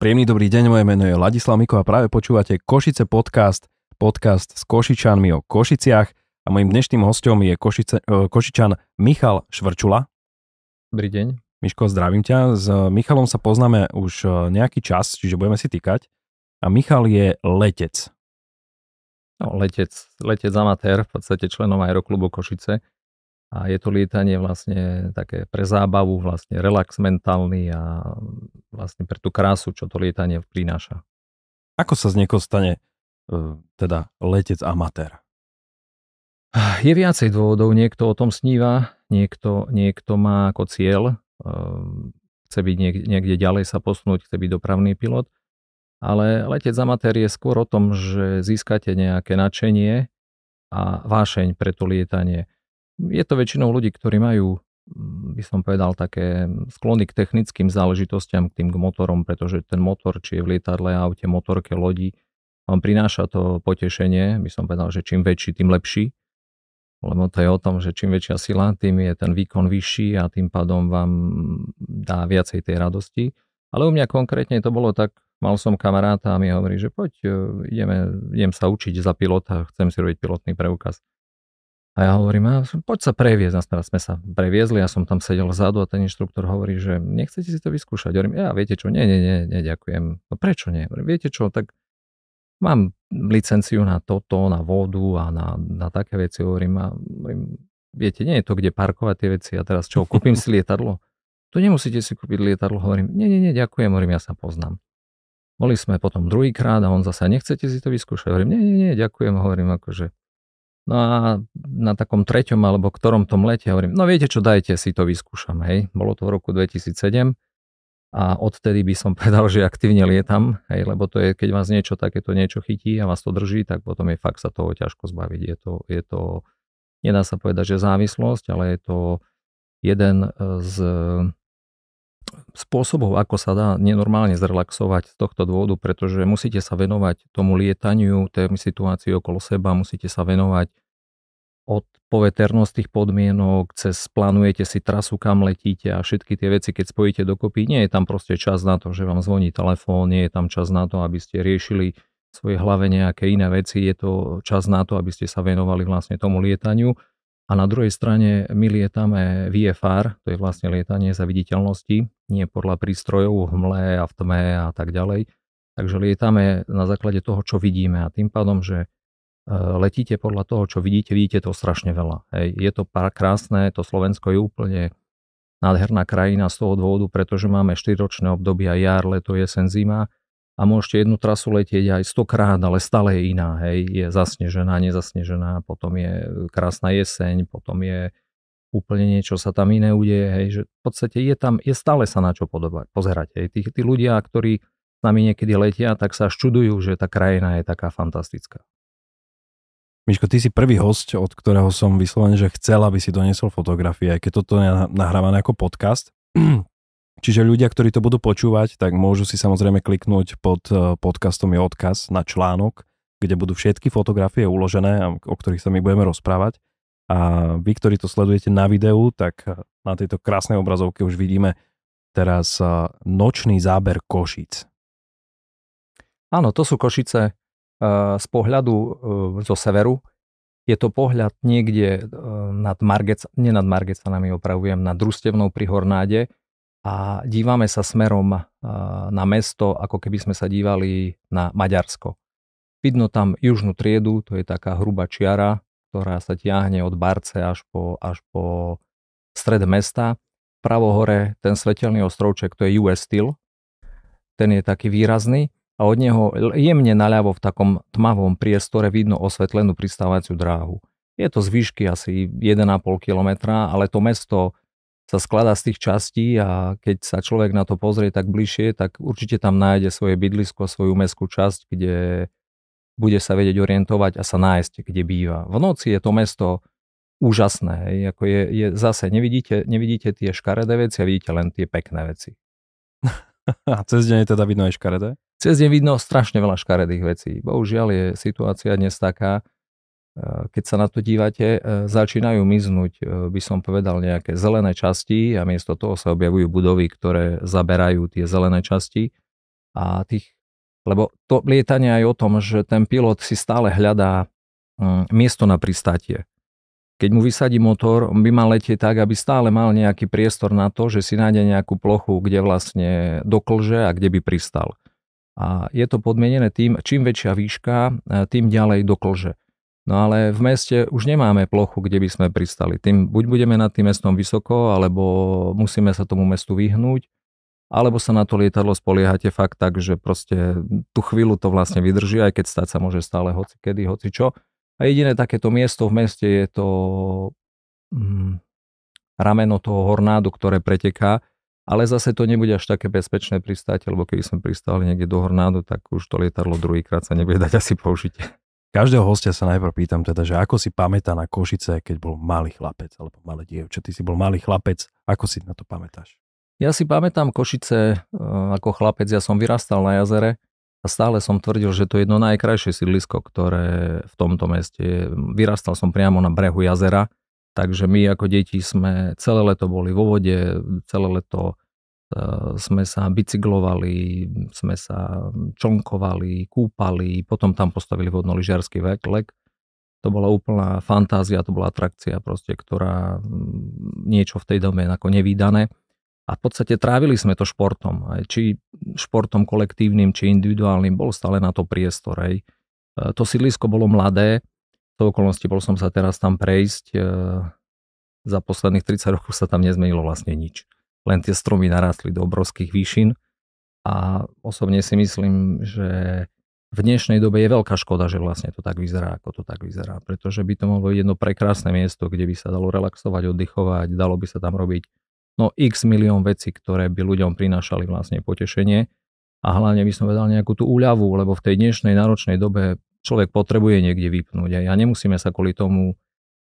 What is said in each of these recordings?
Príjemný dobrý deň, moje meno je Ladislav Miko a práve počúvate Košice podcast, podcast s Košičanmi o Košiciach a mojim dnešným hostom je Košice, e, Košičan Michal Švrčula. Dobrý deň. Miško, zdravím ťa. S Michalom sa poznáme už e, nejaký čas, čiže budeme si týkať. A Michal je letec. No, letec, letec amatér, v podstate členom aeroklubu Košice a je to lietanie vlastne také pre zábavu, vlastne relax mentálny a vlastne pre tú krásu, čo to lietanie prináša. Ako sa z niekoho stane uh, teda letec amatér? Je viacej dôvodov. Niekto o tom sníva, niekto, niekto má ako cieľ, uh, chce byť niek- niekde ďalej sa posunúť, chce byť dopravný pilot. Ale letec amatér je skôr o tom, že získate nejaké nadšenie a vášeň pre to lietanie je to väčšinou ľudí, ktorí majú, mm, by som povedal, také sklony k technickým záležitostiam, k tým k motorom, pretože ten motor, či je v lietadle, aute, motorke, lodi, vám prináša to potešenie. By som povedal, že čím väčší, tým lepší. Lebo to je o tom, že čím väčšia sila, tým je ten výkon vyšší a tým pádom vám dá viacej tej radosti. Ale u mňa konkrétne to bolo tak, mal som kamaráta a mi hovorí, že poď, e, ideme, idem sa učiť za pilota, chcem si robiť pilotný preukaz. A ja hovorím, a poď sa previesť. A teraz sme sa previezli, ja som tam sedel vzadu a ten inštruktor hovorí, že nechcete si to vyskúšať. Hovorím, ja viete čo, nie, nie, nie, nie, ďakujem. No prečo nie? Hovorím, viete čo, tak mám licenciu na toto, na vodu a na, na také veci. Hovorím, a hovorím, viete, nie je to, kde parkovať tie veci. A teraz čo, kúpim si lietadlo? Tu nemusíte si kúpiť lietadlo. Hovorím, nie, nie, nie, ďakujem. Hovorím, ja sa poznám. Boli sme potom druhýkrát a on zase, nechcete si to vyskúšať? Hovorím, nie, nie, nie, ďakujem. Hovorím, akože No a na takom treťom alebo ktorom tom lete hovorím, no viete čo, dajte si to vyskúšam, hej. Bolo to v roku 2007 a odtedy by som povedal, že aktívne lietam, hej, lebo to je, keď vás niečo takéto niečo chytí a vás to drží, tak potom je fakt sa toho ťažko zbaviť. Je to, je to nedá sa povedať, že závislosť, ale je to jeden z spôsobov, ako sa dá nenormálne zrelaxovať z tohto dôvodu, pretože musíte sa venovať tomu lietaniu, tej situácii okolo seba, musíte sa venovať od poveternosť tých podmienok, cez plánujete si trasu, kam letíte a všetky tie veci, keď spojíte dokopy, nie je tam proste čas na to, že vám zvoní telefón, nie je tam čas na to, aby ste riešili v svojej hlave nejaké iné veci, je to čas na to, aby ste sa venovali vlastne tomu lietaniu a na druhej strane my lietame VFR, to je vlastne lietanie za viditeľnosti, nie podľa prístrojov v hmle a v tme a tak ďalej. Takže lietame na základe toho, čo vidíme a tým pádom, že letíte podľa toho, čo vidíte, vidíte to strašne veľa. Hej. Je to krásne, to Slovensko je úplne nádherná krajina z toho dôvodu, pretože máme 4-ročné obdobia jar, leto, jesen, zima a môžete jednu trasu letieť aj stokrát, ale stále je iná. Hej. Je zasnežená, nezasnežená, potom je krásna jeseň, potom je úplne niečo sa tam iné udeje. Hej. Že v podstate je tam, je stále sa na čo podobať, pozerať. Hej. Tí, tí ľudia, ktorí s nami niekedy letia, tak sa ščudujú, že tá krajina je taká fantastická. Miško, ty si prvý host, od ktorého som vyslovený, že chcel, aby si doniesol fotografie, aj keď toto je nahrávané ako podcast. Čiže ľudia, ktorí to budú počúvať, tak môžu si samozrejme kliknúť pod eh, podcastom je odkaz na článok, kde budú všetky fotografie uložené, o ktorých sa my budeme rozprávať. A vy, ktorí to sledujete na videu, tak eh, na tejto krásnej obrazovke už vidíme teraz eh, nočný záber Košíc. Áno, to sú Košice z pohľadu zo severu. Je to pohľad niekde nad Margec, nie nad Margecanami opravujem, nad Družstevnou pri Hornáde, a dívame sa smerom na mesto, ako keby sme sa dívali na Maďarsko. Vidno tam južnú triedu, to je taká hrubá čiara, ktorá sa tiahne od Barce až po, až po stred mesta. Pravo hore ten svetelný ostrovček, to je US Steel. Ten je taký výrazný a od neho jemne naľavo v takom tmavom priestore vidno osvetlenú pristávaciu dráhu. Je to z výšky asi 1,5 kilometra, ale to mesto sa skladá z tých častí a keď sa človek na to pozrie tak bližšie, tak určite tam nájde svoje bydlisko, svoju mestskú časť, kde bude sa vedieť orientovať a sa nájsť, kde býva. V noci je to mesto úžasné. Hej. Ako je, je zase, nevidíte, nevidíte tie škaredé veci a vidíte len tie pekné veci. A cez deň je teda vidno aj škaredé? Cez deň vidno strašne veľa škaredých vecí. Bohužiaľ je situácia dnes taká, keď sa na to dívate, e, začínajú miznúť, e, by som povedal, nejaké zelené časti a miesto toho sa objavujú budovy, ktoré zaberajú tie zelené časti. A tých, lebo to lietanie aj o tom, že ten pilot si stále hľadá mm, miesto na pristátie. Keď mu vysadí motor, by mal letieť tak, aby stále mal nejaký priestor na to, že si nájde nejakú plochu, kde vlastne doklže a kde by pristal. A je to podmienené tým, čím väčšia výška, e, tým ďalej doklže. No ale v meste už nemáme plochu, kde by sme pristali. Tým buď budeme nad tým mestom vysoko, alebo musíme sa tomu mestu vyhnúť, alebo sa na to lietadlo spoliehate fakt tak, že proste tú chvíľu to vlastne vydrží, aj keď stať sa môže stále hoci kedy, hoci čo. A jediné takéto miesto v meste je to mm, rameno toho hornádu, ktoré preteká, ale zase to nebude až také bezpečné pristáť, lebo keby sme pristali niekde do hornádu, tak už to lietadlo druhýkrát sa nebude dať asi použiť. Každého hostia sa najprv pýtam teda, že ako si pamätá na Košice, keď bol malý chlapec alebo malé dievča. Ty si bol malý chlapec, ako si na to pamätáš? Ja si pamätám Košice e, ako chlapec, ja som vyrastal na jazere a stále som tvrdil, že to je jedno najkrajšie sídlisko, ktoré v tomto meste je. Vyrastal som priamo na brehu jazera, takže my ako deti sme celé leto boli vo vode, celé leto Eh, sme sa bicyklovali, sme sa člnkovali, kúpali, potom tam postavili vodnoližiarský lek. To bola úplná fantázia, to bola atrakcia proste, ktorá niečo v tej dobe ako nevýdané. A v podstate trávili sme to športom. Či športom kolektívnym, či individuálnym, bol stále na to priestor. Aj. Eh, to sídlisko bolo mladé, to okolnosti bol som sa teraz tam prejsť. Eh, za posledných 30 rokov sa tam nezmenilo vlastne nič len tie stromy narastli do obrovských výšin a osobne si myslím, že v dnešnej dobe je veľká škoda, že vlastne to tak vyzerá, ako to tak vyzerá, pretože by to mohlo byť jedno prekrásne miesto, kde by sa dalo relaxovať, oddychovať, dalo by sa tam robiť no x milión vecí, ktoré by ľuďom prinášali vlastne potešenie a hlavne by som vedal nejakú tú úľavu, lebo v tej dnešnej náročnej dobe človek potrebuje niekde vypnúť a nemusíme sa kvôli tomu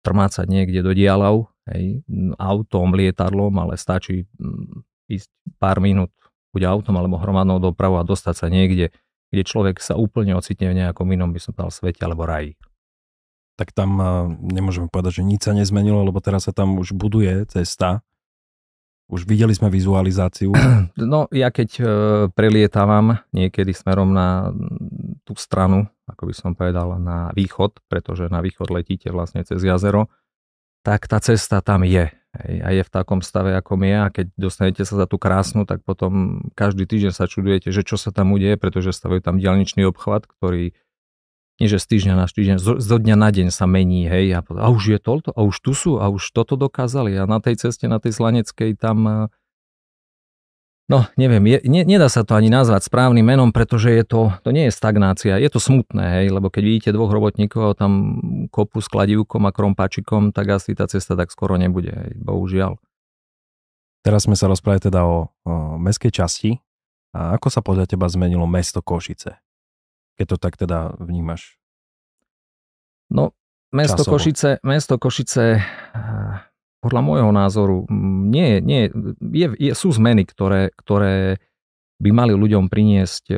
trmácať niekde do dialav, hej, autom, lietadlom, ale stačí mm, ísť pár minút buď autom alebo hromadnou dopravou a dostať sa niekde, kde človek sa úplne ocitne v nejakom inom, by som povedal, svete alebo raji. Tak tam nemôžeme povedať, že nič sa nezmenilo, lebo teraz sa tam už buduje cesta. Už videli sme vizualizáciu. No ja keď e, prelietávam niekedy smerom na tú stranu, ako by som povedal, na východ, pretože na východ letíte vlastne cez jazero, tak tá cesta tam je. A je v takom stave, ako je a keď dostanete sa za tú krásnu, tak potom každý týždeň sa čudujete, že čo sa tam udeje, pretože stavajú tam dialničný obchvat, ktorý nie že z týždňa na týždeň, zo, zo dňa na deň sa mení, hej, a, a už je toľto, a už tu sú, a už toto dokázali a na tej ceste, na tej Slaneckej tam No, neviem, je, ne, nedá sa to ani nazvať správnym menom, pretože je to, to nie je stagnácia, je to smutné, hej, lebo keď vidíte dvoch robotníkov tam kopu s kladivkom a krompačikom, tak asi tá cesta tak skoro nebude, hej, bohužiaľ. Teraz sme sa rozprávali teda o, o mestskej časti. A ako sa podľa teba zmenilo mesto Košice? Keď to tak teda vnímaš? No, mesto časovo. Košice, mesto Košice podľa môjho názoru nie, nie, je, je, sú zmeny, ktoré, ktoré by mali ľuďom priniesť, e,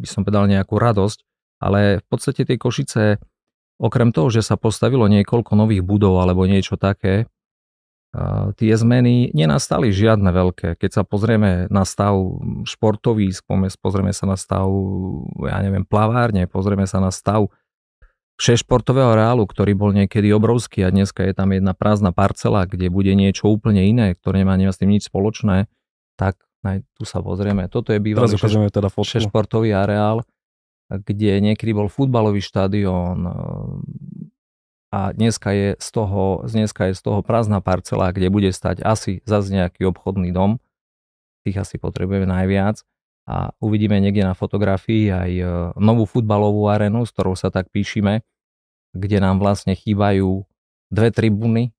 by som povedal, nejakú radosť, ale v podstate tie Košice, okrem toho, že sa postavilo niekoľko nových budov alebo niečo také, tie zmeny nenastali žiadne veľké. Keď sa pozrieme na stav športový, pozrieme sa na stav, ja neviem, plavárne, pozrieme sa na stav športového reálu, ktorý bol niekedy obrovský a dneska je tam jedna prázdna parcela, kde bude niečo úplne iné, ktoré nemá s tým nič spoločné, tak aj tu sa pozrieme. Toto je bývalý šeš, teda športový areál, kde niekedy bol futbalový štadión a dneska je, z toho, dneska je z toho prázdna parcela, kde bude stať asi zase nejaký obchodný dom. Tých asi potrebujeme najviac a uvidíme niekde na fotografii aj e, novú futbalovú arenu, s ktorou sa tak píšime, kde nám vlastne chýbajú dve tribúny.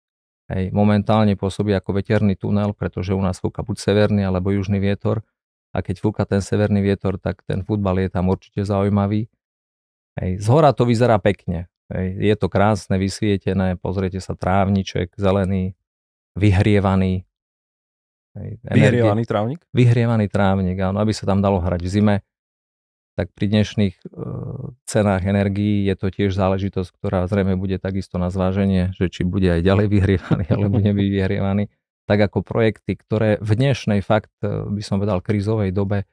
Hej, momentálne pôsobí ako veterný tunel, pretože u nás fúka buď severný alebo južný vietor a keď fúka ten severný vietor, tak ten futbal je tam určite zaujímavý. Hej, z hora to vyzerá pekne. Hej, je to krásne, vysvietené, pozriete sa trávniček, zelený, vyhrievaný, Vyhrievaný trávnik? Vyhrievaný trávnik, áno, aby sa tam dalo hrať v zime. Tak pri dnešných uh, cenách energií je to tiež záležitosť, ktorá zrejme bude takisto na zváženie, že či bude aj ďalej vyhrievaný, alebo nebude vyhrievaný. Tak ako projekty, ktoré v dnešnej fakt, e, by som vedal, krízovej dobe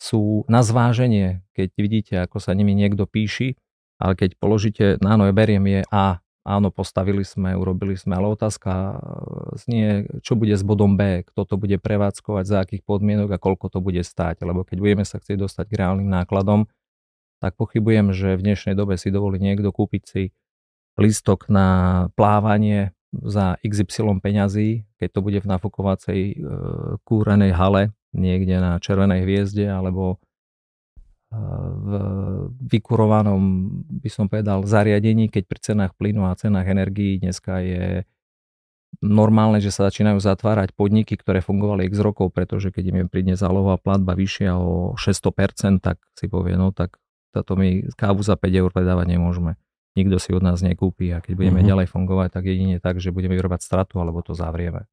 sú na zváženie, keď vidíte, ako sa nimi niekto píši, ale keď položíte, no áno, ja beriem je A, áno, postavili sme, urobili sme, ale otázka e, znie, čo bude s bodom B, kto to bude prevádzkovať, za akých podmienok a koľko to bude stáť, lebo keď budeme sa chcieť dostať k reálnym nákladom, tak pochybujem, že v dnešnej dobe si dovolí niekto kúpiť si listok na plávanie za XY peňazí, keď to bude v nafukovacej e, kúrenej hale niekde na Červenej hviezde alebo v vykurovanom, by som povedal, zariadení, keď pri cenách plynu a cenách energií dneska je normálne, že sa začínajú zatvárať podniky, ktoré fungovali x rokov, pretože keď im príde zálohová platba vyššia o 600%, tak si povie, no tak toto my kávu za 5 eur predávať nemôžeme. Nikto si od nás nekúpi a keď budeme mm-hmm. ďalej fungovať, tak jedine tak, že budeme vyrobať stratu alebo to zavrieme.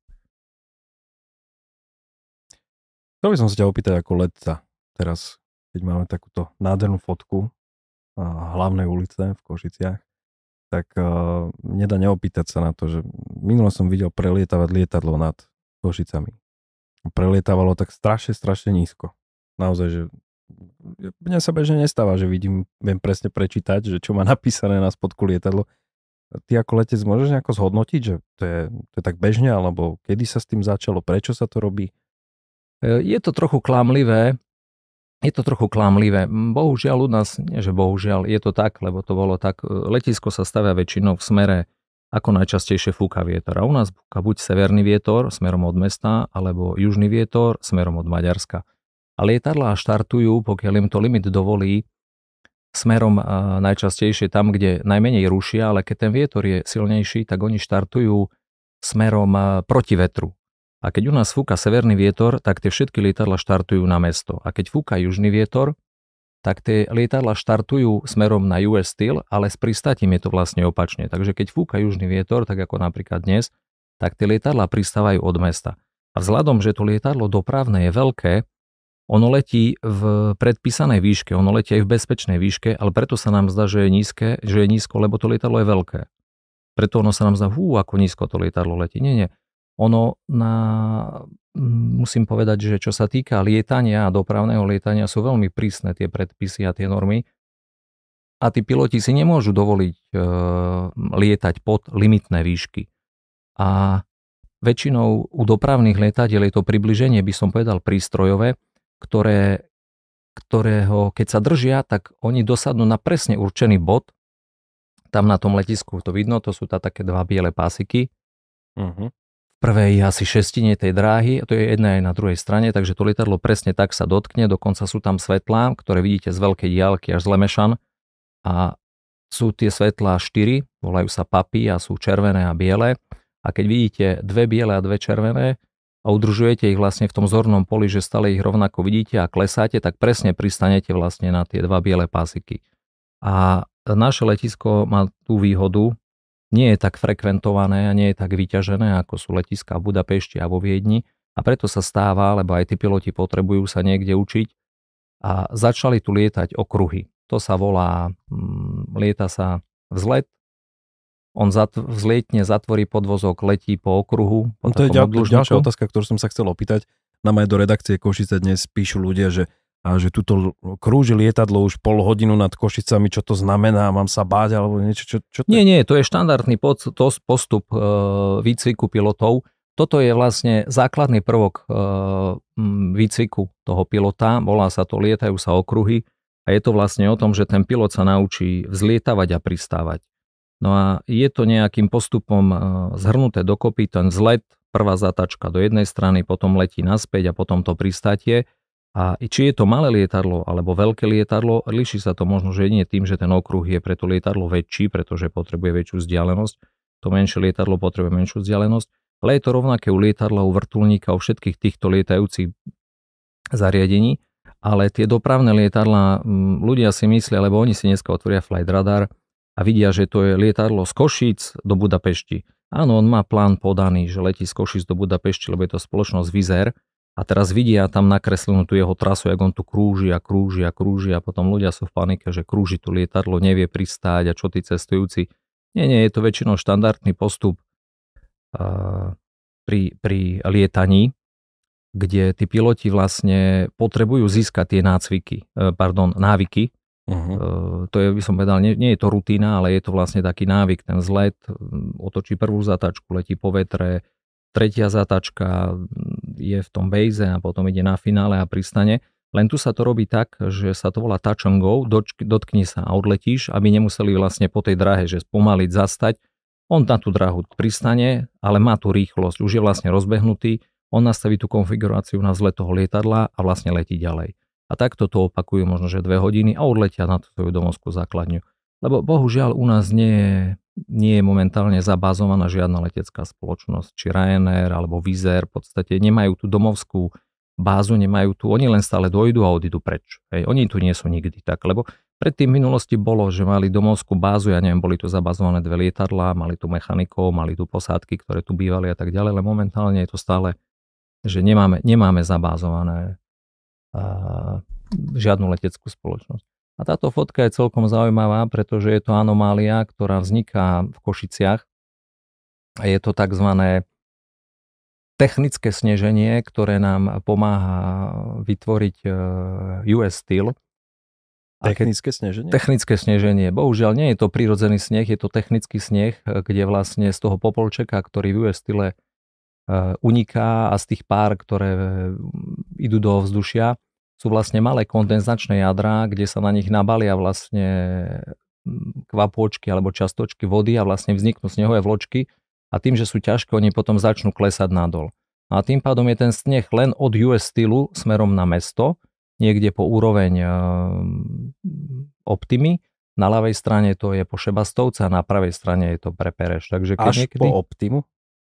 Chcel by som sa ťa opýtať ako letca teraz, keď máme takúto nádhernú fotku hlavnej ulice v Košiciach, tak uh, nedá neopýtať sa na to, že minulo som videl prelietavať lietadlo nad Košicami. Prelietávalo tak strašne, strašne nízko. Naozaj, že mne sa bežne nestáva, že vidím, viem presne prečítať, že čo má napísané na spodku lietadlo. Ty ako letec môžeš nejako zhodnotiť, že to je, to je tak bežne, alebo kedy sa s tým začalo, prečo sa to robí? E, je to trochu klamlivé, je to trochu klamlivé. Bohužiaľ u nás, nie že bohužiaľ, je to tak, lebo to bolo tak, e, letisko sa stavia väčšinou v smere, ako najčastejšie fúka vietor. A u nás fúka buď severný vietor smerom od mesta, alebo južný vietor smerom od Maďarska. A lietadlá štartujú, pokiaľ im to limit dovolí, smerom najčastejšie tam, kde najmenej rušia, ale keď ten vietor je silnejší, tak oni štartujú smerom proti vetru. A keď u nás fúka severný vietor, tak tie všetky lietadla štartujú na mesto. A keď fúka južný vietor, tak tie lietadla štartujú smerom na US Steel, ale s pristatím je to vlastne opačne. Takže keď fúka južný vietor, tak ako napríklad dnes, tak tie lietadla pristávajú od mesta. A vzhľadom, že to lietadlo dopravné je veľké, ono letí v predpísanej výške, ono letí aj v bezpečnej výške, ale preto sa nám zdá, že je nízke, že je nízko, lebo to lietadlo je veľké. Preto ono sa nám zdá, hú, ako nízko to lietadlo letí. Nie, nie. Ono na, musím povedať, že čo sa týka lietania a dopravného lietania sú veľmi prísne tie predpisy a tie normy. A tí piloti si nemôžu dovoliť e, lietať pod limitné výšky. A väčšinou u dopravných lietadiel je to približenie, by som povedal, prístrojové, ktoré, ktorého keď sa držia, tak oni dosadnú na presne určený bod. Tam na tom letisku to vidno, to sú tá také dva biele pásiky. Uh-huh prvej asi šestine tej dráhy, a to je jedna aj na druhej strane, takže to lietadlo presne tak sa dotkne, dokonca sú tam svetlá, ktoré vidíte z veľkej diálky až z Lemešan a sú tie svetlá štyri, volajú sa papy a sú červené a biele a keď vidíte dve biele a dve červené a udržujete ich vlastne v tom zornom poli, že stále ich rovnako vidíte a klesáte, tak presne pristanete vlastne na tie dva biele pásiky. A naše letisko má tú výhodu, nie je tak frekventované a nie je tak vyťažené, ako sú letiska v Budapešti a vo Viedni a preto sa stáva, lebo aj tí piloti potrebujú sa niekde učiť a začali tu lietať okruhy. To sa volá, mm, lieta sa vzlet, on zat, vzlietne, zatvorí podvozok, letí po okruhu. Po no to je ďal, ďalšia otázka, ktorú som sa chcel opýtať. Na aj do redakcie Košice dnes píšu ľudia, že a že tuto krúži lietadlo už pol hodinu nad Košicami, čo to znamená, mám sa báť alebo niečo, čo, čo to Nie, nie, to je štandardný postup e, výcviku pilotov. Toto je vlastne základný prvok e, výcviku toho pilota, volá sa to lietajú sa okruhy a je to vlastne o tom, že ten pilot sa naučí vzlietavať a pristávať. No a je to nejakým postupom e, zhrnuté dokopy, ten vzlet, prvá zatačka do jednej strany, potom letí naspäť a potom to pristátie a či je to malé lietadlo alebo veľké lietadlo, líši sa to možno, že nie tým, že ten okruh je pre to lietadlo väčší, pretože potrebuje väčšiu vzdialenosť, to menšie lietadlo potrebuje menšiu vzdialenosť, ale je to rovnaké u lietadla, u vrtulníka, u všetkých týchto lietajúcich zariadení, ale tie dopravné lietadla, mm, ľudia si myslia, lebo oni si dneska otvoria flight radar a vidia, že to je lietadlo z Košíc do Budapešti. Áno, on má plán podaný, že letí z Košíc do Budapešti, lebo je to spoločnosť Vizer, a teraz vidia tam nakreslenú tú jeho trasu, jak on tu krúži a krúži a krúži a potom ľudia sú v panike, že krúži tu lietadlo, nevie pristáť a čo tí cestujúci. Nie, nie, je to väčšinou štandardný postup uh, pri, pri lietaní. kde tí piloti vlastne potrebujú získať tie nácviky, e, pardon, návyky. Uh-huh. To je, by som povedal, nie, nie je to rutina, ale je to vlastne taký návyk. Ten zlet otočí prvú zatačku, letí po vetre, tretia zatačka je v tom bejze a potom ide na finále a pristane. Len tu sa to robí tak, že sa to volá touch and go, dotkni sa a odletíš, aby nemuseli vlastne po tej drahe, že spomaliť, zastať. On na tú drahu pristane, ale má tú rýchlosť, už je vlastne rozbehnutý, on nastaví tú konfiguráciu na zle toho lietadla a vlastne letí ďalej. A takto to opakujú možno, že dve hodiny a odletia na tú svoju domovskú základňu. Lebo bohužiaľ u nás nie je, nie je momentálne zabázovaná žiadna letecká spoločnosť, či Ryanair alebo Vizer, v podstate nemajú tú domovskú bázu, nemajú tu, oni len stále dojdu a odídu preč. Hej. Oni tu nie sú nikdy tak, lebo predtým v minulosti bolo, že mali domovskú bázu, ja neviem, boli tu zabazované dve lietadlá, mali tu mechanikov, mali tu posádky, ktoré tu bývali a tak ďalej, ale momentálne je to stále že nemáme, nemáme zabázované a, žiadnu leteckú spoločnosť. A táto fotka je celkom zaujímavá, pretože je to anomália, ktorá vzniká v Košiciach. Je to tzv. technické sneženie, ktoré nám pomáha vytvoriť e, US Steel. Technické sneženie? Technické sneženie. Bohužiaľ nie je to prírodzený sneh, je to technický sneh, kde vlastne z toho popolčeka, ktorý v US Steele Eh, uniká a z tých pár, ktoré idú do vzdušia, sú vlastne malé kondenzačné jadrá, kde sa na nich nabalia vlastne kvapôčky alebo častočky vody a vlastne vzniknú snehové vločky a tým, že sú ťažké, oni potom začnú klesať nadol. A tým pádom je ten sneh len od US stylu smerom na mesto, niekde po úroveň eh, Optimy, na ľavej strane to je po Šebastovce a na pravej strane je to pre Pereš. Takže keď Až niekedy... po Optimu?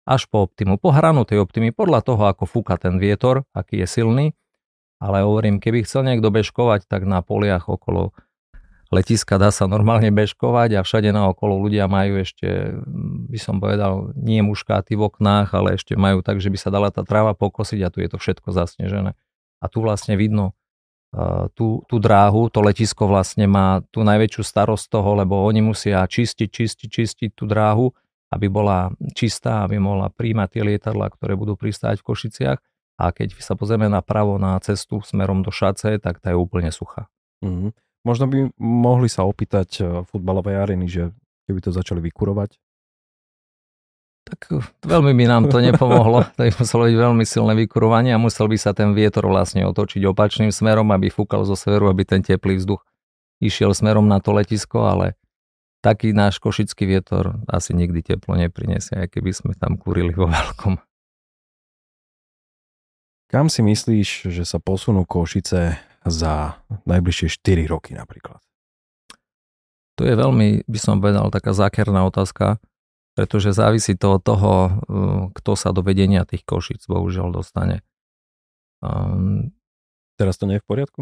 až po optimu, po hranu tej optimy, podľa toho, ako fúka ten vietor, aký je silný. Ale hovorím, keby chcel niekto bežkovať, tak na poliach okolo letiska dá sa normálne bežkovať a všade na okolo ľudia majú ešte, by som povedal, nie muškáty v oknách, ale ešte majú tak, že by sa dala tá tráva pokosiť a tu je to všetko zasnežené. A tu vlastne vidno uh, tú, tú dráhu, to letisko vlastne má tú najväčšiu starosť toho, lebo oni musia čistiť, čistiť, čistiť tú dráhu aby bola čistá, aby mohla príjmať tie lietadla, ktoré budú pristáť v Košiciach. A keď sa pozrieme napravo na cestu smerom do Šace, tak tá je úplne suchá. Mm-hmm. Možno by mohli sa opýtať e, futbalové areny, že keby to začali vykurovať? Tak e, veľmi by nám to nepomohlo. To by muselo byť veľmi silné vykurovanie a musel by sa ten vietor vlastne otočiť opačným smerom, aby fúkal zo severu, aby ten teplý vzduch išiel smerom na to letisko, ale taký náš košický vietor asi nikdy teplo neprinesie, aj keby sme tam kúrili vo veľkom. Kam si myslíš, že sa posunú Košice za najbližšie 4 roky napríklad? To je veľmi, by som povedal, taká zákerná otázka, pretože závisí to od toho, uh, kto sa do vedenia tých Košic bohužiaľ dostane. Um, Teraz to nie je v poriadku?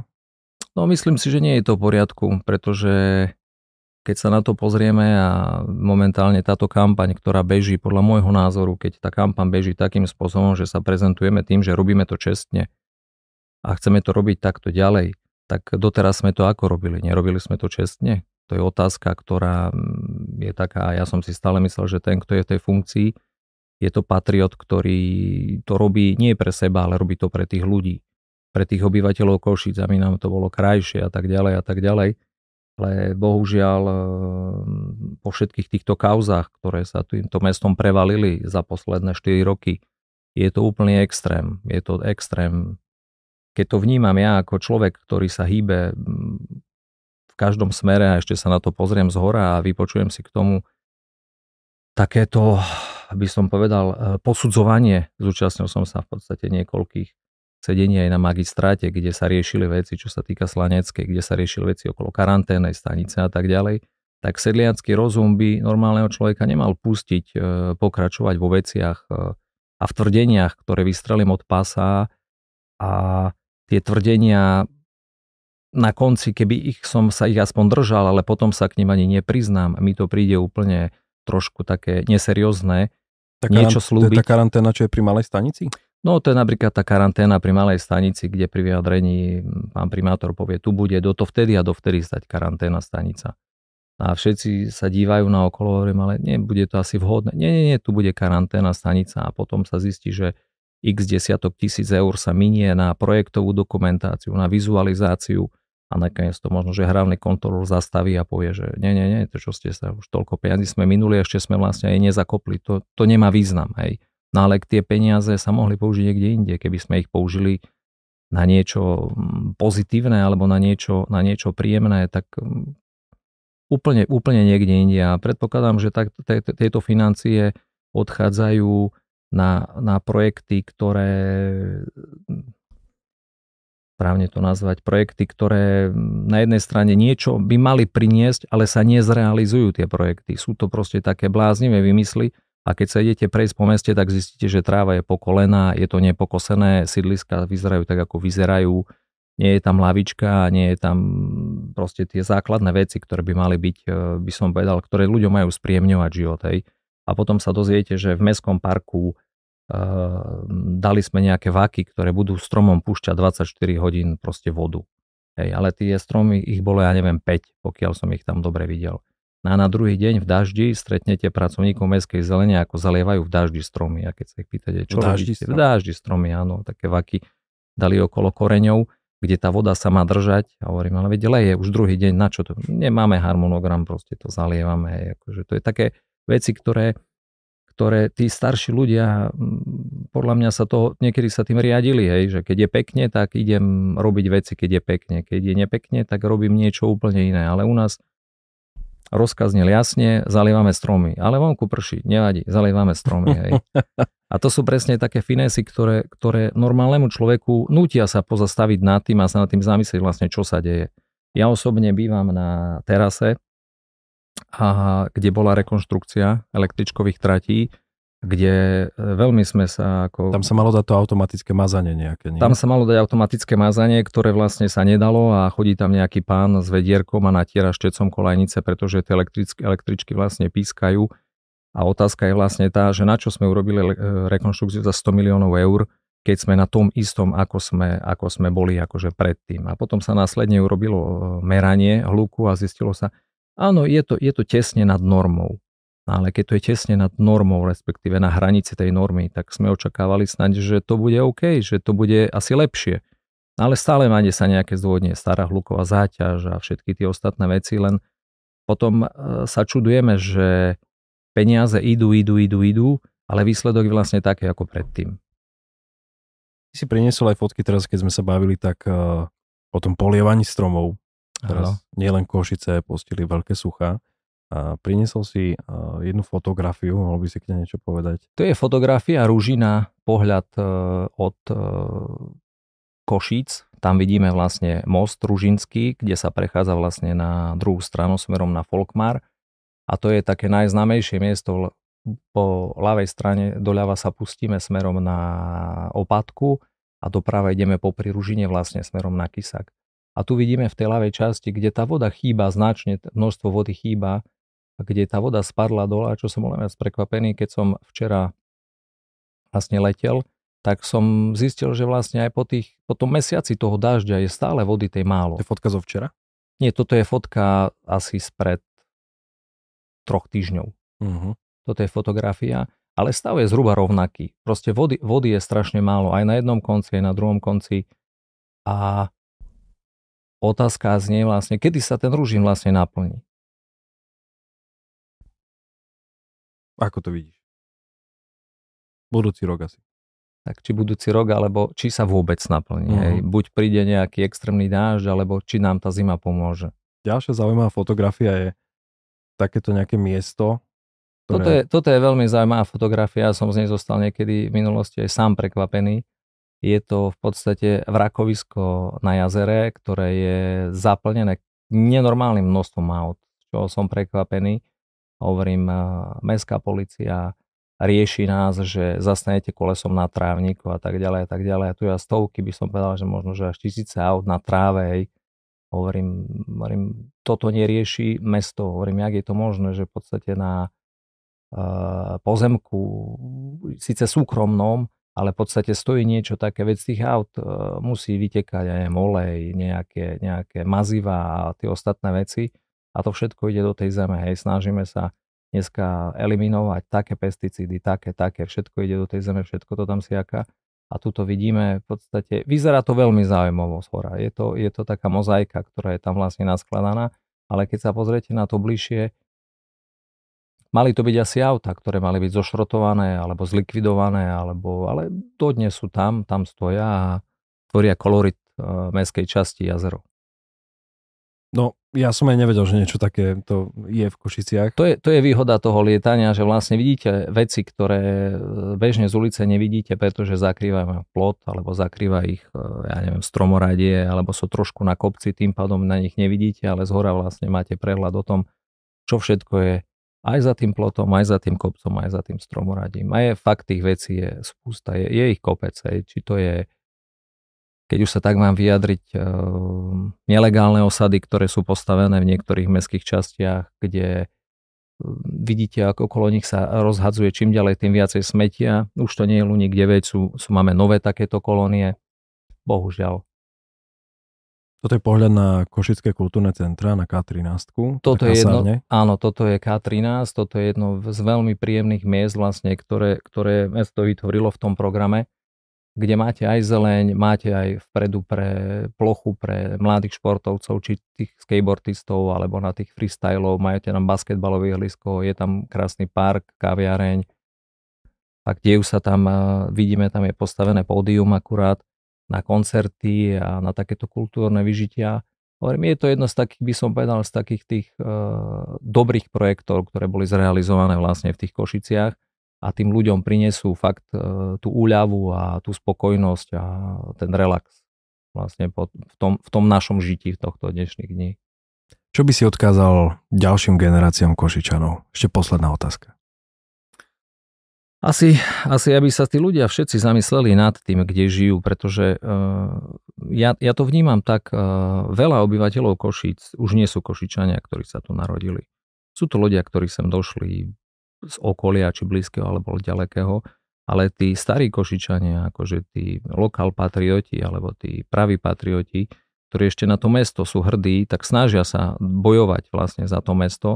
No myslím si, že nie je to v poriadku, pretože keď sa na to pozrieme a momentálne táto kampaň, ktorá beží podľa môjho názoru, keď tá kampaň beží takým spôsobom, že sa prezentujeme tým, že robíme to čestne a chceme to robiť takto ďalej, tak doteraz sme to ako robili? Nerobili sme to čestne? To je otázka, ktorá mm, je taká, ja som si stále myslel, že ten, kto je v tej funkcii, je to patriot, ktorý to robí nie pre seba, ale robí to pre tých ľudí, pre tých obyvateľov Košic, aby nám to bolo krajšie a tak ďalej a tak ďalej ale bohužiaľ ehm, po všetkých týchto kauzách, ktoré sa týmto mestom prevalili za posledné 4 roky, je to úplný extrém. Je to extrém. Keď to vnímam ja ako človek, ktorý sa hýbe mm, v každom smere a ešte sa na to pozriem z hora a vypočujem si k tomu takéto, by som povedal, e, posudzovanie. Zúčastnil som sa v podstate niekoľkých sedenie aj na magistráte, kde sa riešili veci, čo sa týka Slaneckej, kde sa riešili veci okolo karanténej stanice a tak ďalej, tak sedliacký rozum by normálneho človeka nemal pustiť e, pokračovať vo veciach e, a v tvrdeniach, ktoré vystrelím od pasa a tie tvrdenia na konci, keby ich som sa ich aspoň držal, ale potom sa k nim ani nepriznám, mi to príde úplne trošku také neseriózne. Tá niečo slúbiť. Tá karanténa, čo je pri malej stanici? No to je napríklad tá karanténa pri malej stanici, kde pri vyjadrení pán primátor povie, tu bude do to vtedy a do vtedy stať karanténa stanica. A všetci sa dívajú na okolo, hovorím, ale nebude to asi vhodné. Nie, nie, nie, tu bude karanténa stanica a potom sa zistí, že x desiatok tisíc eur sa minie na projektovú dokumentáciu, na vizualizáciu a nakoniec to možno, že hlavný kontrolór zastaví a povie, že nie, nie, nie, to čo ste sa už toľko peniazí sme minuli, ešte sme vlastne aj nezakopli, to, to nemá význam, hej. No ale tie peniaze sa mohli použiť niekde inde, keby sme ich použili na niečo mm, pozitívne alebo na niečo, na niečo príjemné, tak mm, úplne, úplne niekde inde. A predpokladám, že tak, tieto financie odchádzajú na, na projekty, ktoré správne to nazvať, projekty, ktoré na jednej strane niečo by mali priniesť, ale sa nezrealizujú tie projekty. Sú to proste také bláznivé vymysly a keď sa idete prejsť po meste, tak zistíte, že tráva je pokolená, je to nepokosené, sídliska vyzerajú tak, ako vyzerajú, nie je tam lavička, nie je tam proste tie základné veci, ktoré by mali byť, e, by som povedal, ktoré ľuďom majú spriemňovať život. Hej. A potom sa dozviete, že v mestskom parku Ehm, dali sme nejaké vaky, ktoré budú stromom púšťať 24 hodín proste vodu. Hej, ale tie stromy, ich bolo ja neviem 5, pokiaľ som ich tam dobre videl. No a na druhý deň v daždi stretnete pracovníkov mestskej zelene, ako zalievajú v daždi stromy. A keď sa ich pýtate, čo v daždi, robíte? V daždi stromy, áno, také vaky dali okolo koreňov, kde tá voda sa má držať. A hovorím, ale veď leje už druhý deň, na čo to? Nemáme harmonogram, proste to zalievame. Hej, akože to je také veci, ktoré ktoré tí starší ľudia, podľa mňa sa to, niekedy sa tým riadili, hej, že keď je pekne, tak idem robiť veci, keď je pekne. Keď je nepekne, tak robím niečo úplne iné. Ale u nás rozkaz jasne, zalievame stromy. Ale vonku prší, nevadí, zalievame stromy. Hej. A to sú presne také finesy, ktoré, ktoré normálnemu človeku nutia sa pozastaviť nad tým a sa nad tým zamyslieť vlastne, čo sa deje. Ja osobne bývam na terase a kde bola rekonštrukcia električkových tratí, kde e, veľmi sme sa ako... Tam sa malo dať to automatické mazanie nejaké, nie? Tam sa malo dať automatické mazanie, ktoré vlastne sa nedalo a chodí tam nejaký pán s vedierkom a natiera štecom kolajnice, pretože tie električky, električky vlastne pískajú. A otázka je vlastne tá, že na čo sme urobili e, rekonštrukciu za 100 miliónov eur, keď sme na tom istom, ako sme, ako sme boli akože predtým. A potom sa následne urobilo e, meranie hluku a zistilo sa, Áno, je to, je to tesne nad normou. Ale keď to je tesne nad normou, respektíve na hranici tej normy, tak sme očakávali snáď, že to bude OK, že to bude asi lepšie. Ale stále máte sa nejaké zdôvodne, stará hluková záťaž a všetky tie ostatné veci, len potom e, sa čudujeme, že peniaze idú, idú, idú, idú, ale výsledok je vlastne taký ako predtým. Ty si priniesol aj fotky teraz, keď sme sa bavili tak uh, o tom polievaní stromov. Teraz nielen Košice postili veľké suchá. A priniesol si jednu fotografiu, mohol by si k nej niečo povedať? To je fotografia Ružina, pohľad e, od e, Košíc. Tam vidíme vlastne most Ružinský, kde sa prechádza vlastne na druhú stranu smerom na Folkmar. A to je také najznámejšie miesto po ľavej strane, doľava sa pustíme smerom na Opatku a doprava ideme po Ružine vlastne smerom na Kisak. A tu vidíme v tej ľavej časti, kde tá voda chýba značne, množstvo vody chýba, kde tá voda spadla dole, čo som bol viac prekvapený, keď som včera vlastne letel, tak som zistil, že vlastne aj po, tých, po tom mesiaci toho dažďa je stále vody tej málo. To je fotka zo včera? Nie, toto je fotka asi spred troch týždňov. Uh-huh. Toto je fotografia, ale stav je zhruba rovnaký. Proste vody, vody je strašne málo, aj na jednom konci, aj na druhom konci. A otázka znie vlastne, kedy sa ten rúžin vlastne naplní. Ako to vidíš? Budúci rok asi. Tak či budúci rok, alebo či sa vôbec naplní. Uh-huh. Hej. Buď príde nejaký extrémny dážď, alebo či nám tá zima pomôže. Ďalšia zaujímavá fotografia je takéto nejaké miesto. Ktoré... Toto, je, toto je veľmi zaujímavá fotografia. Som z nej zostal niekedy v minulosti aj sám prekvapený. Je to v podstate vrakovisko na jazere, ktoré je zaplnené nenormálnym množstvom aut, čo som prekvapený. Hovorím, mestská policia rieši nás, že zastanete kolesom na trávniku a tak ďalej a tak ďalej. A tu ja stovky by som povedal, že možno, že až tisíce aut na tráve. Hovorím, hovorím, toto nerieši mesto. Hovorím, jak je to možné, že v podstate na uh, pozemku, síce súkromnom, ale v podstate stojí niečo také, veď z tých aut e, musí vytekať aj olej, nejaké, nejaké maziva a tie ostatné veci a to všetko ide do tej zeme. Hej, snažíme sa dneska eliminovať také pesticídy, také, také, všetko ide do tej zeme, všetko to tam siaka. A tu to vidíme v podstate, vyzerá to veľmi zaujímavo z hora. Je to, je to taká mozaika, ktorá je tam vlastne naskladaná, ale keď sa pozriete na to bližšie, mali to byť asi auta, ktoré mali byť zošrotované alebo zlikvidované, alebo, ale dodnes sú tam, tam stoja a tvoria kolorit uh, mestskej časti jazero. No, ja som aj nevedel, že niečo také to je v Košiciach. To je, to je výhoda toho lietania, že vlastne vidíte veci, ktoré e, bežne z ulice nevidíte, pretože zakrývajú plot, alebo zakrýva ich, e, ja neviem, stromoradie, alebo sú trošku na kopci, tým pádom na nich nevidíte, ale z hora vlastne máte prehľad o tom, čo všetko je aj za tým plotom, aj za tým kopcom, aj za tým stromoradím. A je fakt tých vecí je spústa, je, je ich kopec, aj, či to je keď už sa tak mám vyjadriť, eh, nelegálne osady, ktoré sú postavené v niektorých mestských častiach, kde eh, vidíte, ako okolo nich sa rozhadzuje čím ďalej, tým viacej smetia. Už to nie je Luník 9, sú, sú, máme nové takéto kolónie. Bohužiaľ. Toto je pohľad na Košické kultúrne centra, na K13. Toto je jedno, áno, toto je K13, toto je jedno z veľmi príjemných miest, vlastne, ktoré, ktoré mesto vytvorilo v tom programe kde máte aj zeleň, máte aj vpredu pre plochu pre mladých športovcov, či tých skateboardistov, alebo na tých freestylov, máte tam basketbalový hlisko, je tam krásny park, kaviareň, a dejú sa tam, vidíme, tam je postavené pódium akurát na koncerty a na takéto kultúrne vyžitia. Hovorím, je to jedno z takých, by som povedal, z takých tých uh, dobrých projektov, ktoré boli zrealizované vlastne v tých Košiciach a tým ľuďom prinesú fakt e, tú úľavu a tú spokojnosť a ten relax vlastne v tom, v tom našom žití v tohto dnešných dní. Čo by si odkázal ďalším generáciám Košičanov? Ešte posledná otázka. Asi, asi aby sa tí ľudia všetci zamysleli nad tým, kde žijú, pretože uh, ja, ja to vnímam tak, uh, veľa obyvateľov Košíc už nie sú Košičania, ktorí sa tu narodili. Sú to ľudia, ktorí sem došli z okolia, či blízkeho alebo ďalekého, ale tí starí Košičania, akože tí lokál patrioti alebo tí praví patrioti, ktorí ešte na to mesto sú hrdí, tak snažia sa bojovať vlastne za to mesto,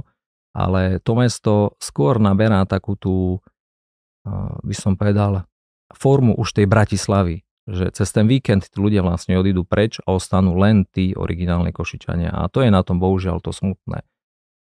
ale to mesto skôr naberá takú tú, by som povedal, formu už tej Bratislavy, že cez ten víkend tí ľudia vlastne odídu preč a ostanú len tí originálni Košičania. A to je na tom bohužiaľ to smutné.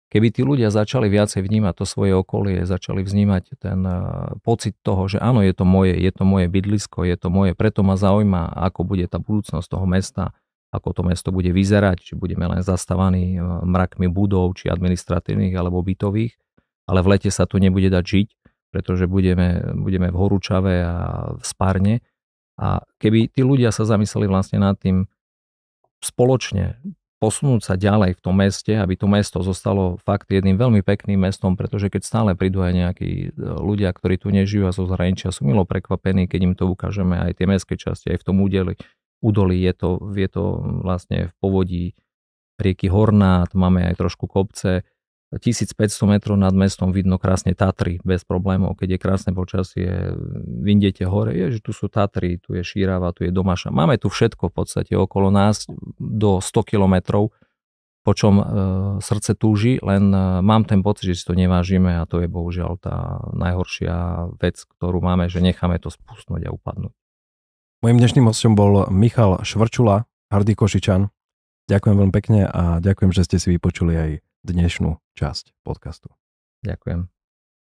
Keby tí ľudia začali viacej vnímať to svoje okolie, začali vnímať ten eh, pocit toho, že áno, je to moje, je to moje bydlisko, je to moje, preto ma zaujíma, ako bude tá budúcnosť toho mesta, ako to mesto bude vyzerať, či budeme len zastávaní eh, mrakmi budov, či administratívnych alebo bytových, ale v lete sa tu nebude dať žiť, pretože budeme, budeme v horúčave a v spárne. A keby tí ľudia sa zamysleli vlastne nad tým spoločne, posunúť sa ďalej v tom meste, aby to mesto zostalo fakt jedným veľmi pekným mestom, pretože keď stále prídu aj nejakí e, ľudia, ktorí tu nežijú a zo zahraničia, sú milo prekvapení, keď im to ukážeme aj tie mestské časti, aj v tom údeli. Údolí je to, je to vlastne v povodí rieky Hornát, máme aj trošku kopce, 1500 metrov nad mestom vidno krásne Tatry bez problémov. Keď je krásne počasie, vyndete hore, je, že tu sú Tatry, tu je Šírava, tu je Domaša. Máme tu všetko v podstate okolo nás do 100 kilometrov, po čom e, srdce túži, len e, mám ten pocit, že si to nevážime a to je bohužiaľ tá najhoršia vec, ktorú máme, že necháme to spustnúť a upadnúť. Mojím dnešným hostom bol Michal Švrčula, hrdý Košičan. Ďakujem veľmi pekne a ďakujem, že ste si vypočuli aj dnešnú časť podcastu. Ďakujem.